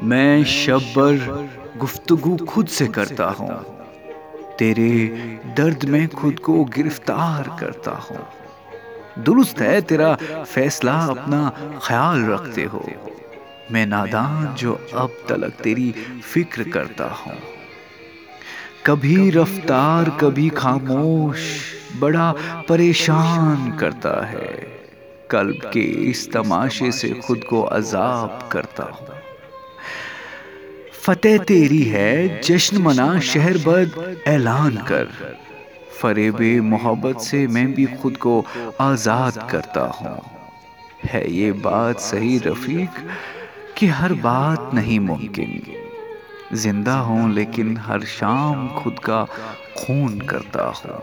मैं शब भर गुफ्तगु खुद से करता हूँ। तेरे दर्द में खुद को गिरफ़्तार करता हूँ। दुरुस्त है तेरा फैसला, अपना ख्याल रखते हो। मैं नादान जो अब तलक तेरी फ़िक्र करता हूँ। कभी रफ्तार, कभी खामोश, बड़ा परेशान करता है। कल्ब के इस तमाशे से खुद को अजाब करता हूँ। फतेह तेरी है जश्न मना शहर बद ऐलान कर। फरेबे मोहब्बत से मैं भी खुद को आज़ाद करता हूँ। है। ये बात सही रफ़ीक कि हर बात नहीं मुमकिन। ज़िंदा हूँ लेकिन हर शाम खुद का खून करता हूँ।